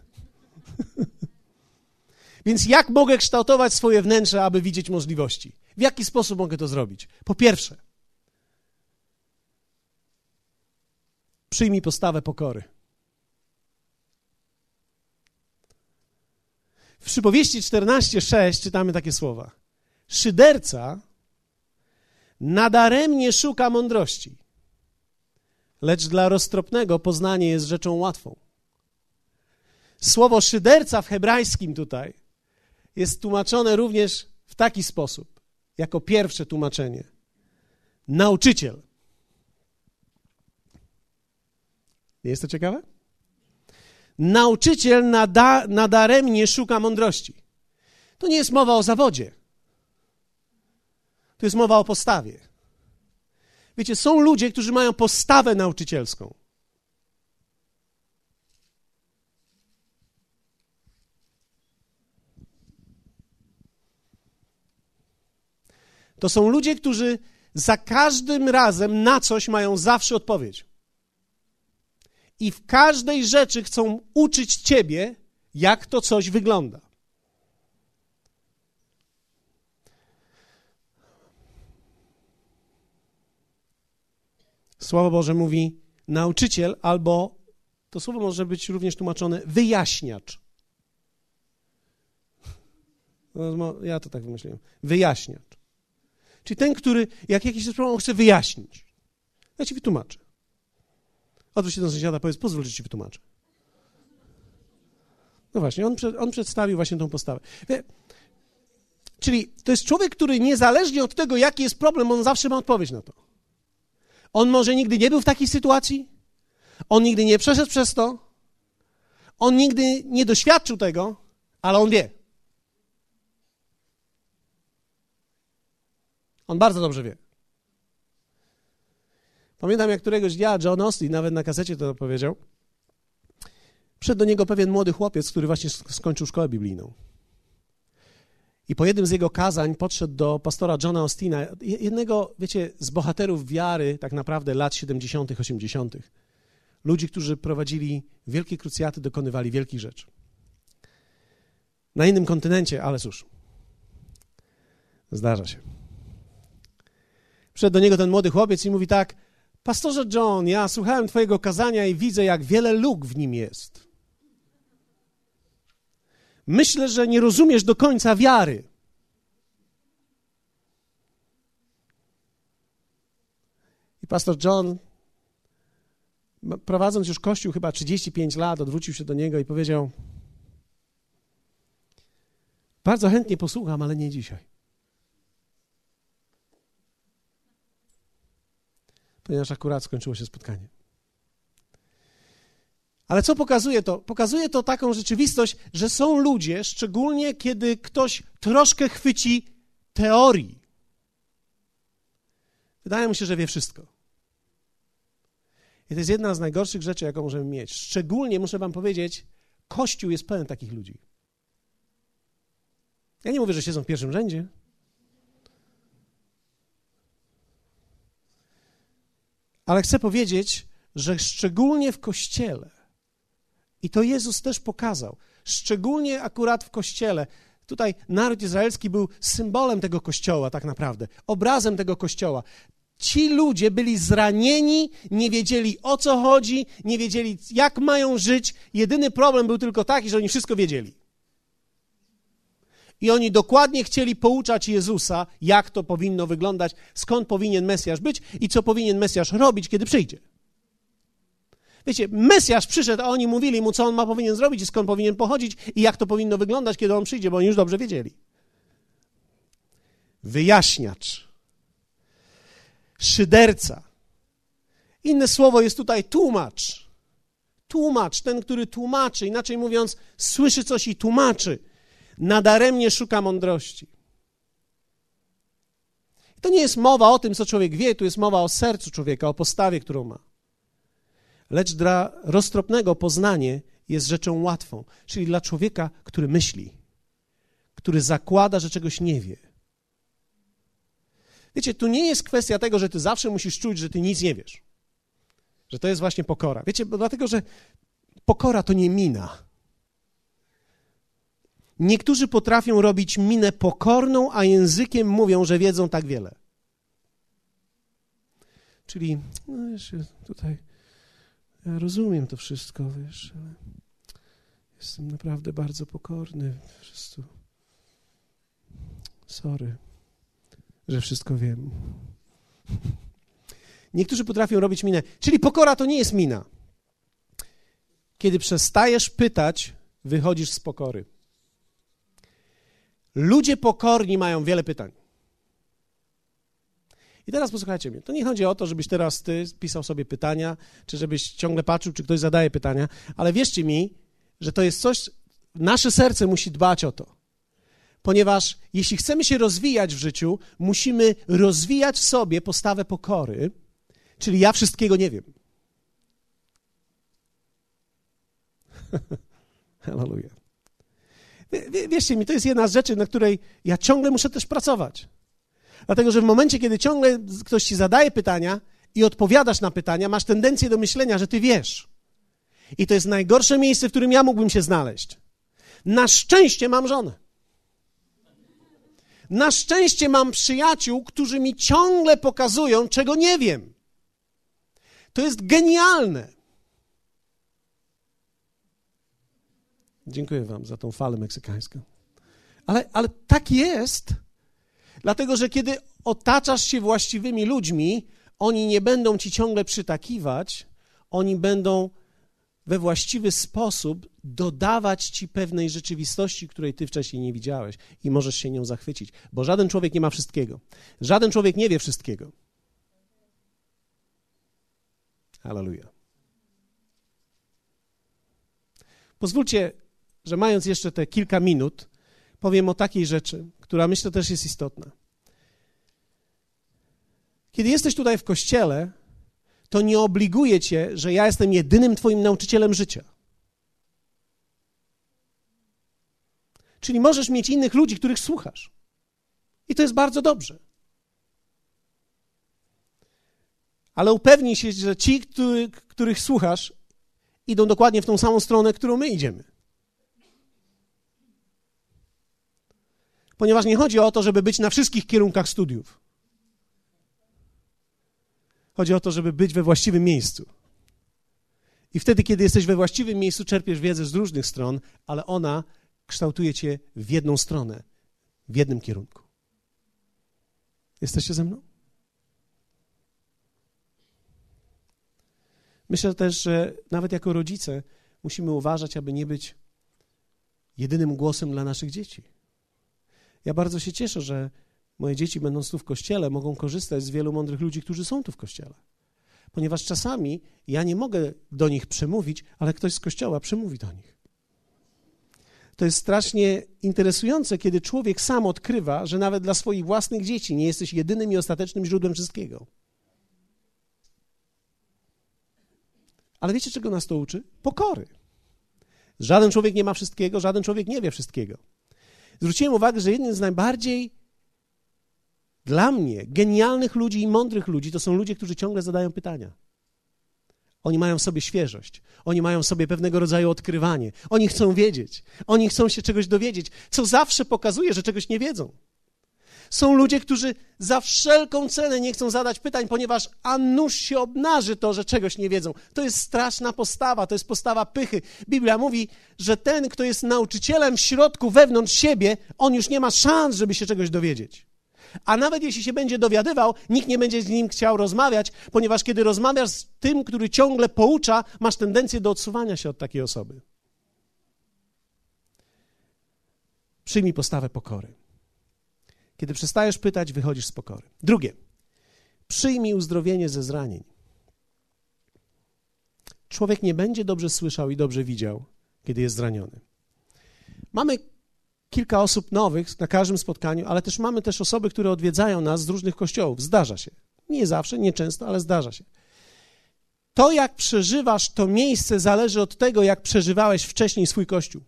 Speaker 1: Więc jak mogę kształtować swoje wnętrze, aby widzieć możliwości? W jaki sposób mogę to zrobić? Po pierwsze, przyjmij postawę pokory. W przypowieści 14:6 czytamy takie słowa. Szyderca nadaremnie szuka mądrości, lecz dla roztropnego poznanie jest rzeczą łatwą. Słowo szyderca w hebrajskim tutaj jest tłumaczone również w taki sposób, jako pierwsze tłumaczenie. Nauczyciel. Nie jest to ciekawe? Nauczyciel nada, nadaremnie szuka mądrości. To nie jest mowa o zawodzie. To jest mowa o postawie. Wiecie, są ludzie, którzy mają postawę nauczycielską. To są ludzie, którzy za każdym razem na coś mają zawsze odpowiedź. I w każdej rzeczy chcą uczyć ciebie, jak to coś wygląda. Słowo Boże mówi nauczyciel albo to słowo może być również tłumaczone wyjaśniacz. No, ja to tak wymyśliłem. Wyjaśniacz. Czyli ten, który jak jakiś problem chce wyjaśnić. Ja ci wytłumaczę. Odwróć się do sąsiada, powiedz, pozwól, że ci wytłumaczę. No właśnie, on, on przedstawił właśnie tą postawę. Czyli to jest człowiek, który niezależnie od tego, jaki jest problem, on zawsze ma odpowiedź na to. On może nigdy nie był w takiej sytuacji, on nigdy nie przeszedł przez to, on nigdy nie doświadczył tego, ale on wie. On bardzo dobrze wie. Pamiętam, jak któregoś dnia John Austin, nawet na kasecie to powiedział, przyszedł do niego pewien młody chłopiec, który właśnie skończył szkołę biblijną. I po jednym z jego kazań podszedł do pastora Johna Austina, jednego, wiecie, z bohaterów wiary tak naprawdę lat 70., 80. Ludzi, którzy prowadzili wielkie krucjaty, dokonywali wielkich rzeczy. Na innym kontynencie, ale cóż, zdarza się. Przyszedł do niego ten młody chłopiec i mówi tak, pastorze John, ja słuchałem twojego kazania i widzę, jak wiele luk w nim jest. Myślę, że nie rozumiesz do końca wiary. I pastor John, prowadząc już kościół chyba 35 lat, odwrócił się do niego i powiedział: Bardzo chętnie posłucham, ale nie dzisiaj. Ponieważ akurat skończyło się spotkanie. Ale co pokazuje to? Pokazuje to taką rzeczywistość, że są ludzie, szczególnie kiedy ktoś troszkę chwyci teorii. Wydaje mi się, że wie wszystko. I to jest jedna z najgorszych rzeczy, jaką możemy mieć. Szczególnie, muszę Wam powiedzieć, Kościół jest pełen takich ludzi. Ja nie mówię, że siedzą w pierwszym rzędzie. Ale chcę powiedzieć, że szczególnie w Kościele i to Jezus też pokazał. Szczególnie akurat w kościele. Tutaj naród izraelski był symbolem tego kościoła, tak naprawdę, obrazem tego kościoła. Ci ludzie byli zranieni, nie wiedzieli o co chodzi, nie wiedzieli jak mają żyć. Jedyny problem był tylko taki, że oni wszystko wiedzieli. I oni dokładnie chcieli pouczać Jezusa, jak to powinno wyglądać, skąd powinien Mesjasz być i co powinien Mesjasz robić, kiedy przyjdzie. Wiecie, Mesjasz przyszedł, a oni mówili mu, co on ma powinien zrobić skąd powinien pochodzić i jak to powinno wyglądać, kiedy on przyjdzie, bo oni już dobrze wiedzieli. Wyjaśniacz. Szyderca. Inne słowo jest tutaj tłumacz. Tłumacz, ten, który tłumaczy, inaczej mówiąc, słyszy coś i tłumaczy. Nadaremnie szuka mądrości. To nie jest mowa o tym, co człowiek wie, tu jest mowa o sercu człowieka, o postawie, którą ma lecz dla roztropnego poznanie jest rzeczą łatwą, czyli dla człowieka, który myśli, który zakłada, że czegoś nie wie. Wiecie, tu nie jest kwestia tego, że ty zawsze musisz czuć, że ty nic nie wiesz. Że to jest właśnie pokora. Wiecie, dlatego, że pokora to nie mina. Niektórzy potrafią robić minę pokorną, a językiem mówią, że wiedzą tak wiele. Czyli no, tutaj ja rozumiem to wszystko, wiesz, ale jestem naprawdę bardzo pokorny. Po prostu. Sorry, że wszystko wiem. Niektórzy potrafią robić minę. Czyli pokora to nie jest mina. Kiedy przestajesz pytać, wychodzisz z pokory. Ludzie pokorni mają wiele pytań. I teraz posłuchajcie mnie. To nie chodzi o to, żebyś teraz ty pisał sobie pytania, czy żebyś ciągle patrzył, czy ktoś zadaje pytania, ale wierzcie mi, że to jest coś, nasze serce musi dbać o to. Ponieważ jeśli chcemy się rozwijać w życiu, musimy rozwijać w sobie postawę pokory, czyli ja wszystkiego nie wiem. Hallelujah. Wierzcie mi, to jest jedna z rzeczy, na której ja ciągle muszę też pracować. Dlatego, że w momencie, kiedy ciągle ktoś ci zadaje pytania i odpowiadasz na pytania, masz tendencję do myślenia, że ty wiesz. I to jest najgorsze miejsce, w którym ja mógłbym się znaleźć. Na szczęście mam żonę. Na szczęście mam przyjaciół, którzy mi ciągle pokazują, czego nie wiem. To jest genialne. Dziękuję Wam za tą falę meksykańską. Ale, ale tak jest. Dlatego, że kiedy otaczasz się właściwymi ludźmi, oni nie będą ci ciągle przytakiwać, oni będą we właściwy sposób dodawać ci pewnej rzeczywistości, której ty wcześniej nie widziałeś i możesz się nią zachwycić, bo żaden człowiek nie ma wszystkiego. Żaden człowiek nie wie wszystkiego. Hallelujah. Pozwólcie, że mając jeszcze te kilka minut, powiem o takiej rzeczy, która myślę też jest istotna. Kiedy jesteś tutaj w kościele, to nie obliguje cię, że ja jestem jedynym Twoim nauczycielem życia. Czyli możesz mieć innych ludzi, których słuchasz. I to jest bardzo dobrze. Ale upewnij się, że ci, który, których słuchasz, idą dokładnie w tą samą stronę, którą my idziemy. Ponieważ nie chodzi o to, żeby być na wszystkich kierunkach studiów. Chodzi o to, żeby być we właściwym miejscu. I wtedy, kiedy jesteś we właściwym miejscu, czerpiesz wiedzę z różnych stron, ale ona kształtuje cię w jedną stronę, w jednym kierunku. Jesteście ze mną? Myślę też, że nawet jako rodzice musimy uważać, aby nie być jedynym głosem dla naszych dzieci. Ja bardzo się cieszę, że moje dzieci, będąc tu w kościele, mogą korzystać z wielu mądrych ludzi, którzy są tu w kościele. Ponieważ czasami ja nie mogę do nich przemówić, ale ktoś z kościoła przemówi do nich. To jest strasznie interesujące, kiedy człowiek sam odkrywa, że nawet dla swoich własnych dzieci nie jesteś jedynym i ostatecznym źródłem wszystkiego. Ale wiecie, czego nas to uczy? Pokory. Żaden człowiek nie ma wszystkiego, żaden człowiek nie wie wszystkiego. Zwróciłem uwagę, że jednym z najbardziej dla mnie genialnych ludzi i mądrych ludzi to są ludzie, którzy ciągle zadają pytania. Oni mają w sobie świeżość, oni mają w sobie pewnego rodzaju odkrywanie, oni chcą wiedzieć, oni chcą się czegoś dowiedzieć, co zawsze pokazuje, że czegoś nie wiedzą. Są ludzie, którzy za wszelką cenę nie chcą zadać pytań, ponieważ a nuż się obnaży to, że czegoś nie wiedzą. To jest straszna postawa, to jest postawa pychy. Biblia mówi, że ten, kto jest nauczycielem w środku, wewnątrz siebie, on już nie ma szans, żeby się czegoś dowiedzieć. A nawet jeśli się będzie dowiadywał, nikt nie będzie z nim chciał rozmawiać, ponieważ kiedy rozmawiasz z tym, który ciągle poucza, masz tendencję do odsuwania się od takiej osoby. Przyjmij postawę pokory. Kiedy przestajesz pytać, wychodzisz z pokory. Drugie, przyjmij uzdrowienie ze zranień. Człowiek nie będzie dobrze słyszał i dobrze widział, kiedy jest zraniony. Mamy kilka osób nowych na każdym spotkaniu, ale też mamy też osoby, które odwiedzają nas z różnych kościołów. Zdarza się. Nie zawsze, nie często, ale zdarza się. To, jak przeżywasz to miejsce, zależy od tego, jak przeżywałeś wcześniej swój kościół.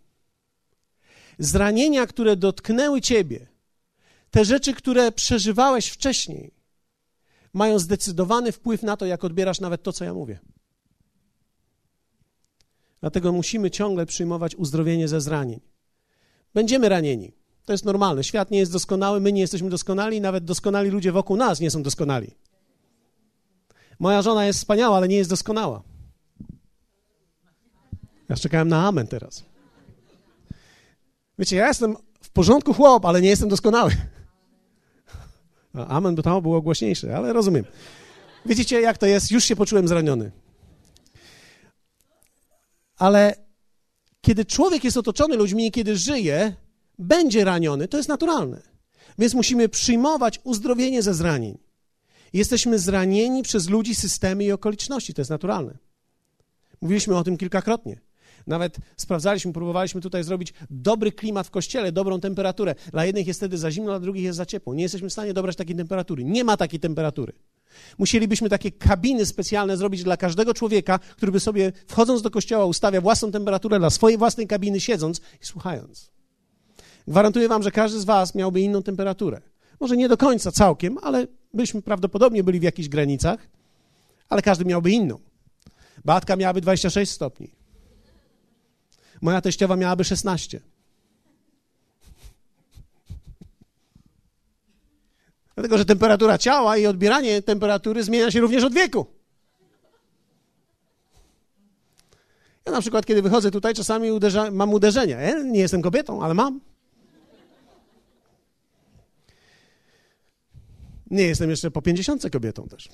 Speaker 1: Zranienia, które dotknęły ciebie, te rzeczy, które przeżywałeś wcześniej, mają zdecydowany wpływ na to, jak odbierasz nawet to, co ja mówię. Dlatego musimy ciągle przyjmować uzdrowienie ze zranień. Będziemy ranieni. To jest normalne. Świat nie jest doskonały, my nie jesteśmy doskonali, nawet doskonali ludzie wokół nas nie są doskonali. Moja żona jest wspaniała, ale nie jest doskonała. Ja czekałem na amen teraz. Wiecie, ja jestem w porządku chłop, ale nie jestem doskonały. Amen, bo tam było głośniejsze, ale rozumiem. Widzicie, jak to jest? Już się poczułem zraniony. Ale kiedy człowiek jest otoczony ludźmi kiedy żyje, będzie raniony. To jest naturalne. Więc musimy przyjmować uzdrowienie ze zranień. Jesteśmy zranieni przez ludzi, systemy i okoliczności. To jest naturalne. Mówiliśmy o tym kilkakrotnie. Nawet sprawdzaliśmy, próbowaliśmy tutaj zrobić dobry klimat w kościele, dobrą temperaturę. Dla jednych jest wtedy za zimno, dla drugich jest za ciepło. Nie jesteśmy w stanie dobrać takiej temperatury. Nie ma takiej temperatury. Musielibyśmy takie kabiny specjalne zrobić dla każdego człowieka, który by sobie, wchodząc do kościoła, ustawia własną temperaturę dla swojej własnej kabiny, siedząc i słuchając. Gwarantuję wam, że każdy z was miałby inną temperaturę. Może nie do końca całkiem, ale byśmy prawdopodobnie byli w jakichś granicach, ale każdy miałby inną. Batka miałaby 26 stopni. Moja teściowa miałaby 16. Dlatego, że temperatura ciała i odbieranie temperatury zmienia się również od wieku. Ja na przykład, kiedy wychodzę tutaj, czasami uderza, mam uderzenia. Ja nie jestem kobietą, ale mam. Nie jestem jeszcze po pięćdziesiątce kobietą też.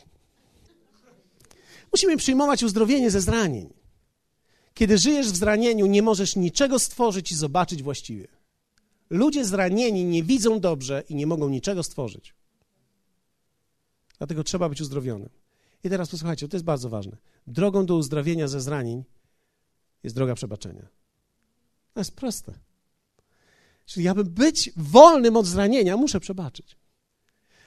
Speaker 1: Musimy przyjmować uzdrowienie ze zranień. Kiedy żyjesz w zranieniu, nie możesz niczego stworzyć i zobaczyć właściwie. Ludzie zranieni nie widzą dobrze i nie mogą niczego stworzyć. Dlatego trzeba być uzdrowionym. I teraz posłuchajcie, to jest bardzo ważne. Drogą do uzdrowienia ze zranień jest droga przebaczenia. To jest proste. Czyli aby być wolnym od zranienia, muszę przebaczyć.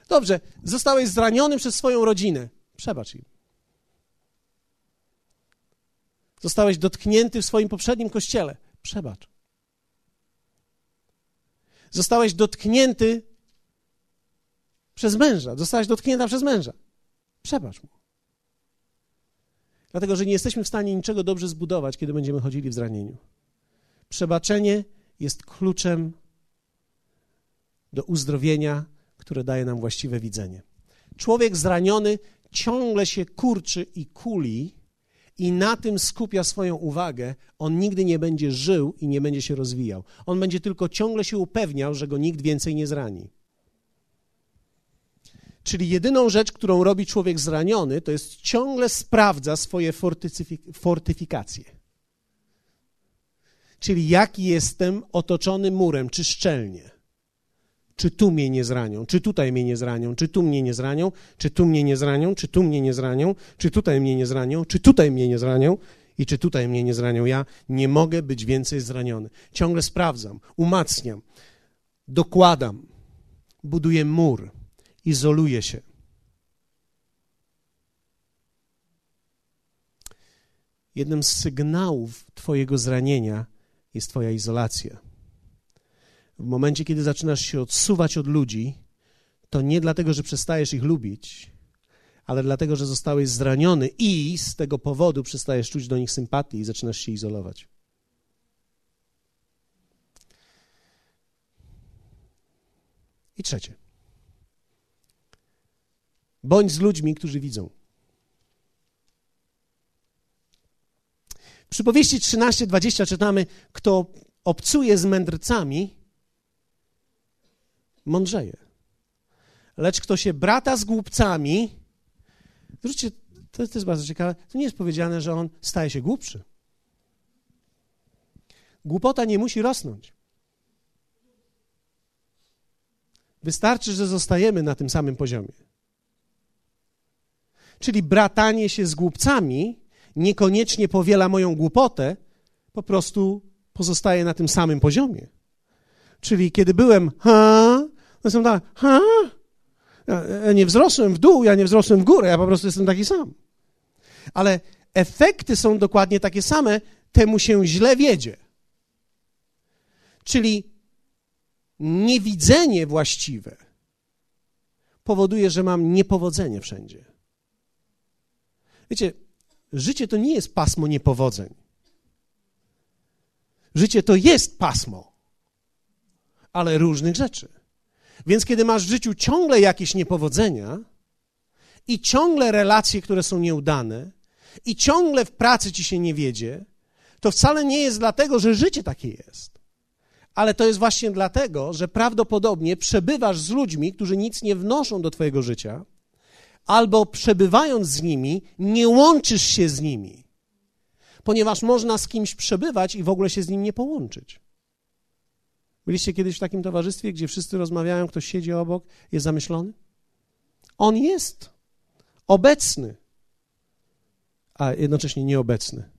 Speaker 1: Dobrze, zostałeś zraniony przez swoją rodzinę. Przebacz im. Zostałeś dotknięty w swoim poprzednim kościele. Przebacz. Zostałeś dotknięty przez męża. Zostałaś dotknięta przez męża. Przebacz mu. Dlatego, że nie jesteśmy w stanie niczego dobrze zbudować, kiedy będziemy chodzili w zranieniu. Przebaczenie jest kluczem do uzdrowienia, które daje nam właściwe widzenie. Człowiek zraniony ciągle się kurczy i kuli i na tym skupia swoją uwagę, on nigdy nie będzie żył i nie będzie się rozwijał. On będzie tylko ciągle się upewniał, że go nikt więcej nie zrani. Czyli jedyną rzecz, którą robi człowiek zraniony, to jest ciągle sprawdza swoje fortyfikacje. Czyli jak jestem otoczony murem, czy szczelnie. Czy tu mnie nie zranią, czy tutaj mnie nie zranią, czy tu mnie nie zranią, czy tu mnie nie zranią, czy tu mnie nie zranią, czy tutaj mnie nie zranią, czy tutaj mnie nie zranią i czy tutaj mnie nie zranią. Ja nie mogę być więcej zraniony. Ciągle sprawdzam, umacniam, dokładam, buduję mur izoluje się. Jednym z sygnałów Twojego zranienia jest Twoja izolacja. W momencie, kiedy zaczynasz się odsuwać od ludzi, to nie dlatego, że przestajesz ich lubić, ale dlatego, że zostałeś zraniony i z tego powodu przestajesz czuć do nich sympatii i zaczynasz się izolować. I trzecie. Bądź z ludźmi, którzy widzą. W przypowieści 13:20 czytamy: Kto obcuje z mędrcami, mądrzeje. Lecz kto się brata z głupcami, zwróćcie, to jest bardzo ciekawe, to nie jest powiedziane, że on staje się głupszy. Głupota nie musi rosnąć. Wystarczy, że zostajemy na tym samym poziomie. Czyli bratanie się z głupcami niekoniecznie powiela moją głupotę, po prostu pozostaje na tym samym poziomie. Czyli kiedy byłem ha, jestem tak, ha, ja nie wzrosłem w dół, ja nie wzrosłem w górę, ja po prostu jestem taki sam. Ale efekty są dokładnie takie same, temu się źle wiedzie. Czyli niewidzenie właściwe powoduje, że mam niepowodzenie wszędzie. Wiecie, życie to nie jest pasmo niepowodzeń. Życie to jest pasmo, ale różnych rzeczy. Więc kiedy masz w życiu ciągle jakieś niepowodzenia i ciągle relacje, które są nieudane, i ciągle w pracy ci się nie wiedzie, to wcale nie jest dlatego, że życie takie jest. Ale to jest właśnie dlatego, że prawdopodobnie przebywasz z ludźmi, którzy nic nie wnoszą do Twojego życia albo przebywając z nimi, nie łączysz się z nimi, ponieważ można z kimś przebywać i w ogóle się z nim nie połączyć. Byliście kiedyś w takim towarzystwie, gdzie wszyscy rozmawiają, ktoś siedzi obok, jest zamyślony? On jest obecny, a jednocześnie nieobecny.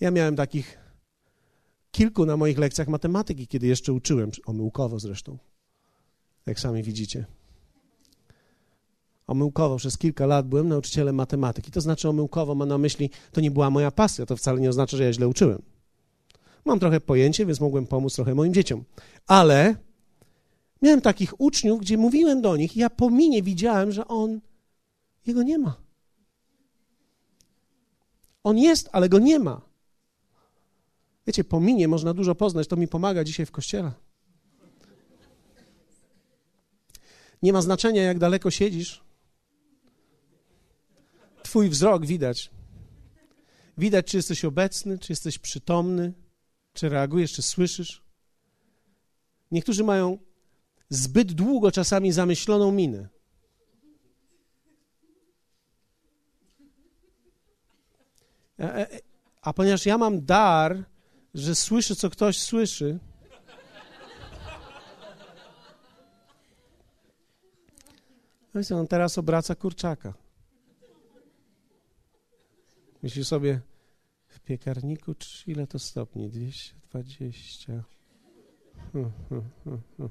Speaker 1: Ja miałem takich kilku na moich lekcjach matematyki, kiedy jeszcze uczyłem, omyłkowo zresztą, jak sami widzicie omyłkowo przez kilka lat byłem nauczycielem matematyki. To znaczy omyłkowo ma na myśli, to nie była moja pasja, to wcale nie oznacza, że ja źle uczyłem. Mam trochę pojęcie, więc mogłem pomóc trochę moim dzieciom. Ale miałem takich uczniów, gdzie mówiłem do nich, ja po minie widziałem, że on, jego nie ma. On jest, ale go nie ma. Wiecie, po minie można dużo poznać, to mi pomaga dzisiaj w kościele. Nie ma znaczenia, jak daleko siedzisz, Twój wzrok widać. Widać, czy jesteś obecny, czy jesteś przytomny, czy reagujesz, czy słyszysz. Niektórzy mają zbyt długo czasami zamyśloną minę. A, e, e, a ponieważ ja mam dar, że słyszę, co ktoś słyszy, no on teraz obraca kurczaka. Myślisz sobie, piekarniku ile to stopni? 220. Hmm, hmm, Okej,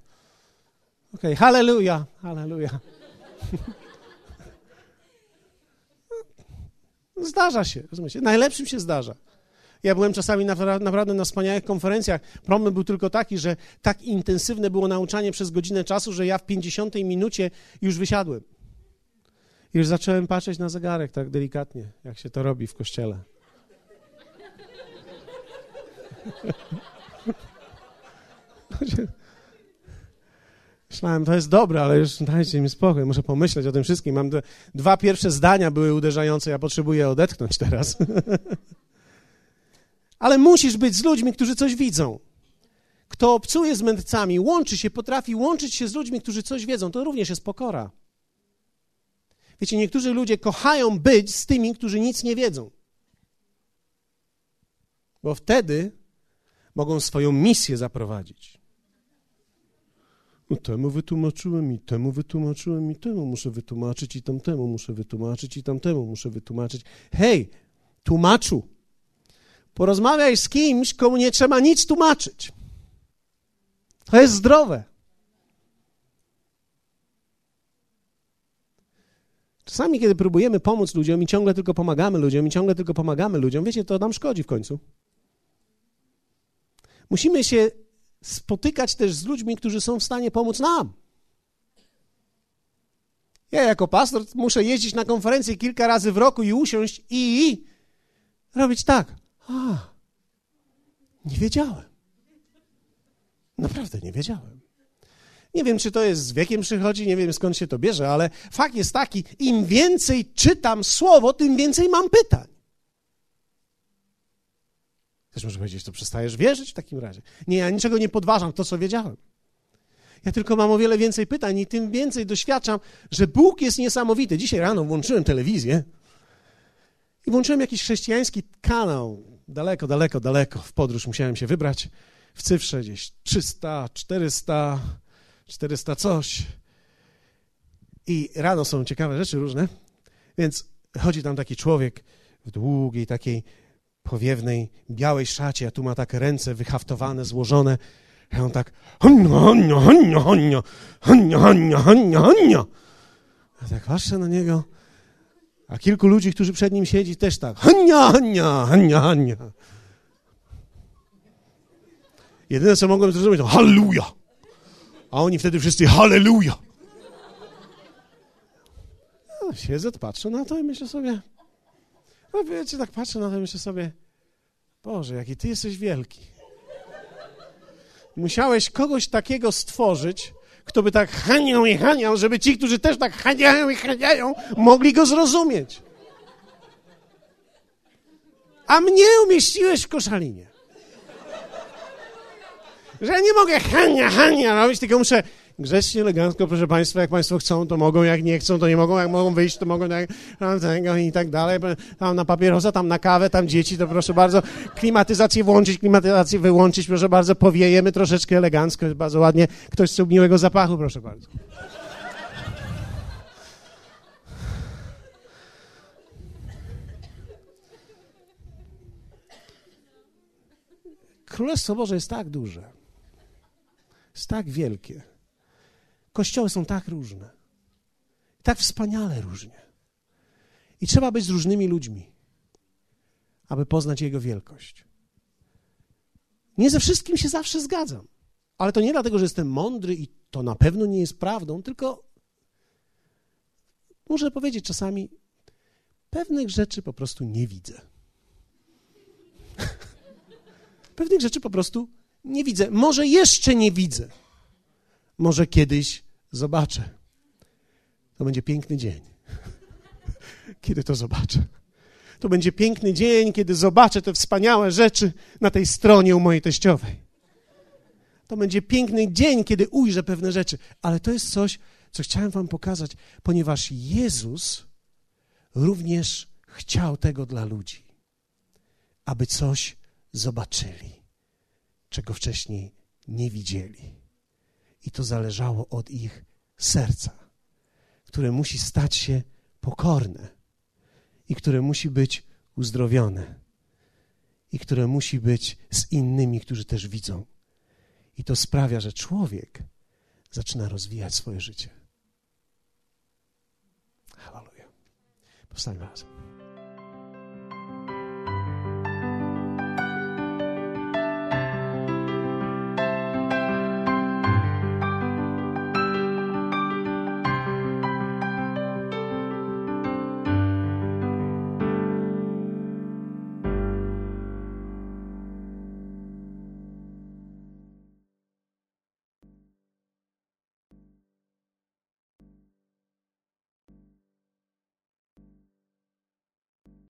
Speaker 1: okay, halleluja, halleluja. Zdarza się, rozumiecie? Najlepszym się zdarza. Ja byłem czasami naprawdę na wspaniałych konferencjach. Problem był tylko taki, że tak intensywne było nauczanie przez godzinę czasu, że ja w 50 minucie już wysiadłem. Już zacząłem patrzeć na zegarek tak delikatnie, jak się to robi w kościele. Myślałem, to jest dobre, ale już dajcie mi spokój, muszę pomyśleć o tym wszystkim. Mam dwa pierwsze zdania były uderzające, ja potrzebuję odetchnąć teraz. ale musisz być z ludźmi, którzy coś widzą. Kto obcuje z mędrcami, łączy się, potrafi łączyć się z ludźmi, którzy coś wiedzą, to również jest pokora. Wiecie, niektórzy ludzie kochają być z tymi, którzy nic nie wiedzą. Bo wtedy mogą swoją misję zaprowadzić. No temu wytłumaczyłem i temu wytłumaczyłem i temu muszę wytłumaczyć i tamtemu muszę wytłumaczyć i tamtemu muszę wytłumaczyć. Hej, tłumaczu, porozmawiaj z kimś, komu nie trzeba nic tłumaczyć. To jest zdrowe. Czasami, kiedy próbujemy pomóc ludziom i ciągle tylko pomagamy ludziom i ciągle tylko pomagamy ludziom, wiecie, to nam szkodzi w końcu. Musimy się spotykać też z ludźmi, którzy są w stanie pomóc nam. Ja jako pastor muszę jeździć na konferencję kilka razy w roku i usiąść i robić tak. A, nie wiedziałem. Naprawdę nie wiedziałem. Nie wiem, czy to jest z wiekiem przychodzi, nie wiem skąd się to bierze, ale fakt jest taki, im więcej czytam słowo, tym więcej mam pytań. Też może powiedzieć, to przestajesz wierzyć w takim razie. Nie, ja niczego nie podważam, to co wiedziałem. Ja tylko mam o wiele więcej pytań i tym więcej doświadczam, że Bóg jest niesamowity. Dzisiaj rano włączyłem telewizję i włączyłem jakiś chrześcijański kanał. Daleko, daleko, daleko w podróż musiałem się wybrać. W cyfrze gdzieś 300, 400, 400 coś. I rano są ciekawe rzeczy różne. Więc chodzi tam taki człowiek w długiej takiej powiewnej, białej szacie, a tu ma tak ręce wyhaftowane, złożone. I on tak honio, honio, honio, honio, honio, honio. Ja tak patrzę na niego, a kilku ludzi, którzy przed nim siedzi, też tak honio, honio, honio, honio. Jedyne, co mogłem zrozumieć, to halleluja. A oni wtedy wszyscy halleluja. No, siedzę, patrzę na to i myślę sobie, no wiecie, tak patrzę na to i myślę sobie, Boże, jaki Ty jesteś wielki. Musiałeś kogoś takiego stworzyć, kto by tak haniał i haniał, żeby ci, którzy też tak haniają i haniają, mogli go zrozumieć. A mnie umieściłeś w koszalinie. Że ja nie mogę hania, hania robić, tylko muszę grzecznie, elegancko, proszę Państwa, jak Państwo chcą, to mogą, jak nie chcą, to nie mogą, jak mogą wyjść, to mogą, tak, tego i tak dalej. Tam na papierosa, tam na kawę, tam dzieci, to proszę bardzo, klimatyzację włączyć, klimatyzację wyłączyć, proszę bardzo, powiejemy troszeczkę elegancko, bardzo ładnie. Ktoś chce miłego zapachu, proszę bardzo. Królestwo Boże jest tak duże, jest tak wielkie, Kościoły są tak różne, tak wspaniale różnie. I trzeba być z różnymi ludźmi, aby poznać Jego wielkość. Nie ze wszystkim się zawsze zgadzam, ale to nie dlatego, że jestem mądry i to na pewno nie jest prawdą, tylko muszę powiedzieć czasami, pewnych rzeczy po prostu nie widzę. pewnych rzeczy po prostu nie widzę. Może jeszcze nie widzę. Może kiedyś zobaczę. To będzie piękny dzień, kiedy to zobaczę. To będzie piękny dzień, kiedy zobaczę te wspaniałe rzeczy na tej stronie u mojej teściowej. To będzie piękny dzień, kiedy ujrzę pewne rzeczy. Ale to jest coś, co chciałem Wam pokazać, ponieważ Jezus również chciał tego dla ludzi, aby coś zobaczyli, czego wcześniej nie widzieli. I to zależało od ich serca, które musi stać się pokorne i które musi być uzdrowione i które musi być z innymi, którzy też widzą. I to sprawia, że człowiek zaczyna rozwijać swoje życie. Hallelujah. Powstańmy razem.